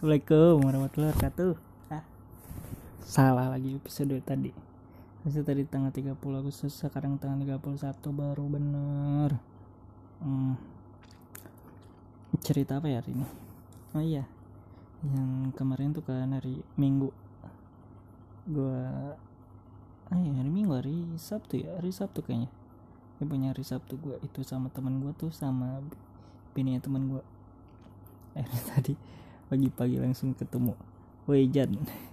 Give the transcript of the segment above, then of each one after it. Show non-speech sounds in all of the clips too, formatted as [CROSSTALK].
Assalamualaikum warahmatullahi wabarakatuh. Hah? Salah lagi episode tadi. Episode tadi tanggal 30 Agustus Sekarang tanggal 31 baru bener. Hmm. Cerita apa ya hari ini? Oh iya Yang kemarin tuh kan hari Minggu. Gua Ah iya hari Minggu hari Sabtu ya Hari Sabtu kayaknya. Ya punya hari Sabtu gua Itu sama teman gua tuh Sama bininya teman gua. Akhirnya [LAUGHS] tadi pagi-pagi langsung ketemu woi Jan [LAUGHS]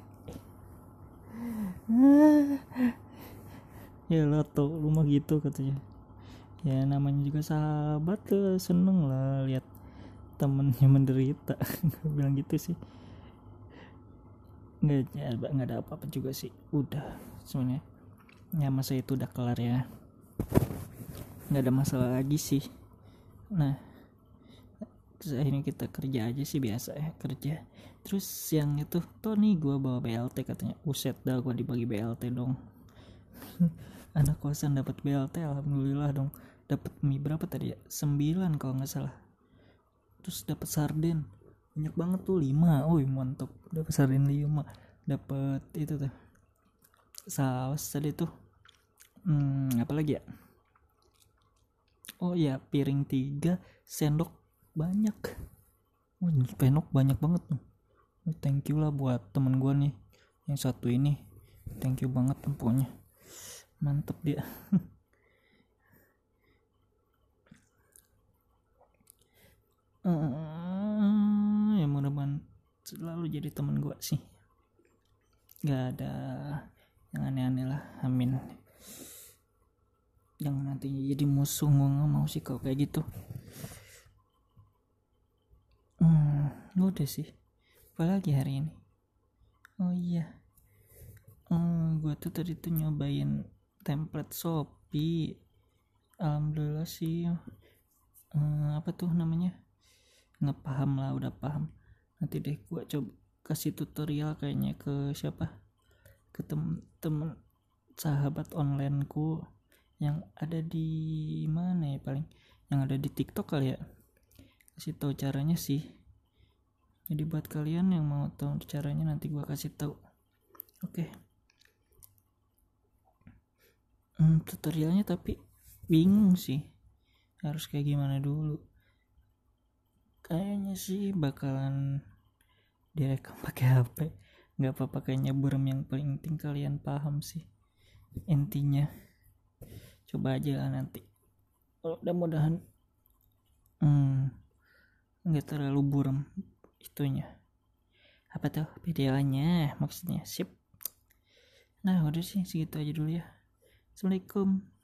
ya lo tau lu mah gitu katanya. Ya namanya juga sahabat tuh seneng lah lihat temennya menderita. [LAUGHS] Gue bilang gitu sih. Nggak ya, nggak ada apa-apa juga sih. Udah sebenarnya. Ya masa itu udah kelar ya. Nggak ada masalah lagi sih. Nah terus akhirnya kita kerja aja sih biasa ya kerja. Terus yang itu nih gue bawa BLT katanya. Uset dah gue dibagi BLT dong. [LAUGHS] Anak kosan dapat BLT alhamdulillah dong. Dapat mie berapa tadi ya? Sembilan kalau nggak salah. Terus dapat sarden. Banyak banget tuh lima. Oh mantap dapat sarden lima. Dapat itu tuh. Saus tadi tuh. Hmm, apa lagi ya? Oh ya piring tiga sendok banyak. Oh, penok banyak banget thank you lah buat temen gue nih yang satu ini. Thank you banget tempuhnya mantep dia. [LAUGHS] Uh, ya mudah-mudahan selalu jadi temen gue sih. Gak ada yang aneh-aneh lah amin. Jangan nanti jadi musuh gue mau sih kalau kayak gitu hmm, udah sih. Apalagi hari ini. Oh iya. Hmm, gue tuh tadi tuh nyobain template Shopee. Alhamdulillah sih. Hmm, apa tuh namanya? Nggak paham lah udah paham. Nanti deh gue coba kasih tutorial kayaknya ke siapa? Ke temen-temen sahabat onlineku yang ada di mana ya paling? Yang ada di TikTok kali ya? Kasih tahu caranya sih jadi buat kalian yang mau tahu caranya nanti gua kasih tahu. Oke. Okay. hmm, tutorialnya tapi bingung sih. Harus kayak gimana dulu? Kayaknya sih bakalan direkam pakai HP nggak apa-apa kayaknya burem yang paling penting kalian paham sih intinya. Coba aja lah nanti. Kalau mudah-mudahan hmm nggak terlalu buram itunya. Apa tuh videonya? Maksudnya sip. Nah udah sih segitu aja dulu ya. Assalamualaikum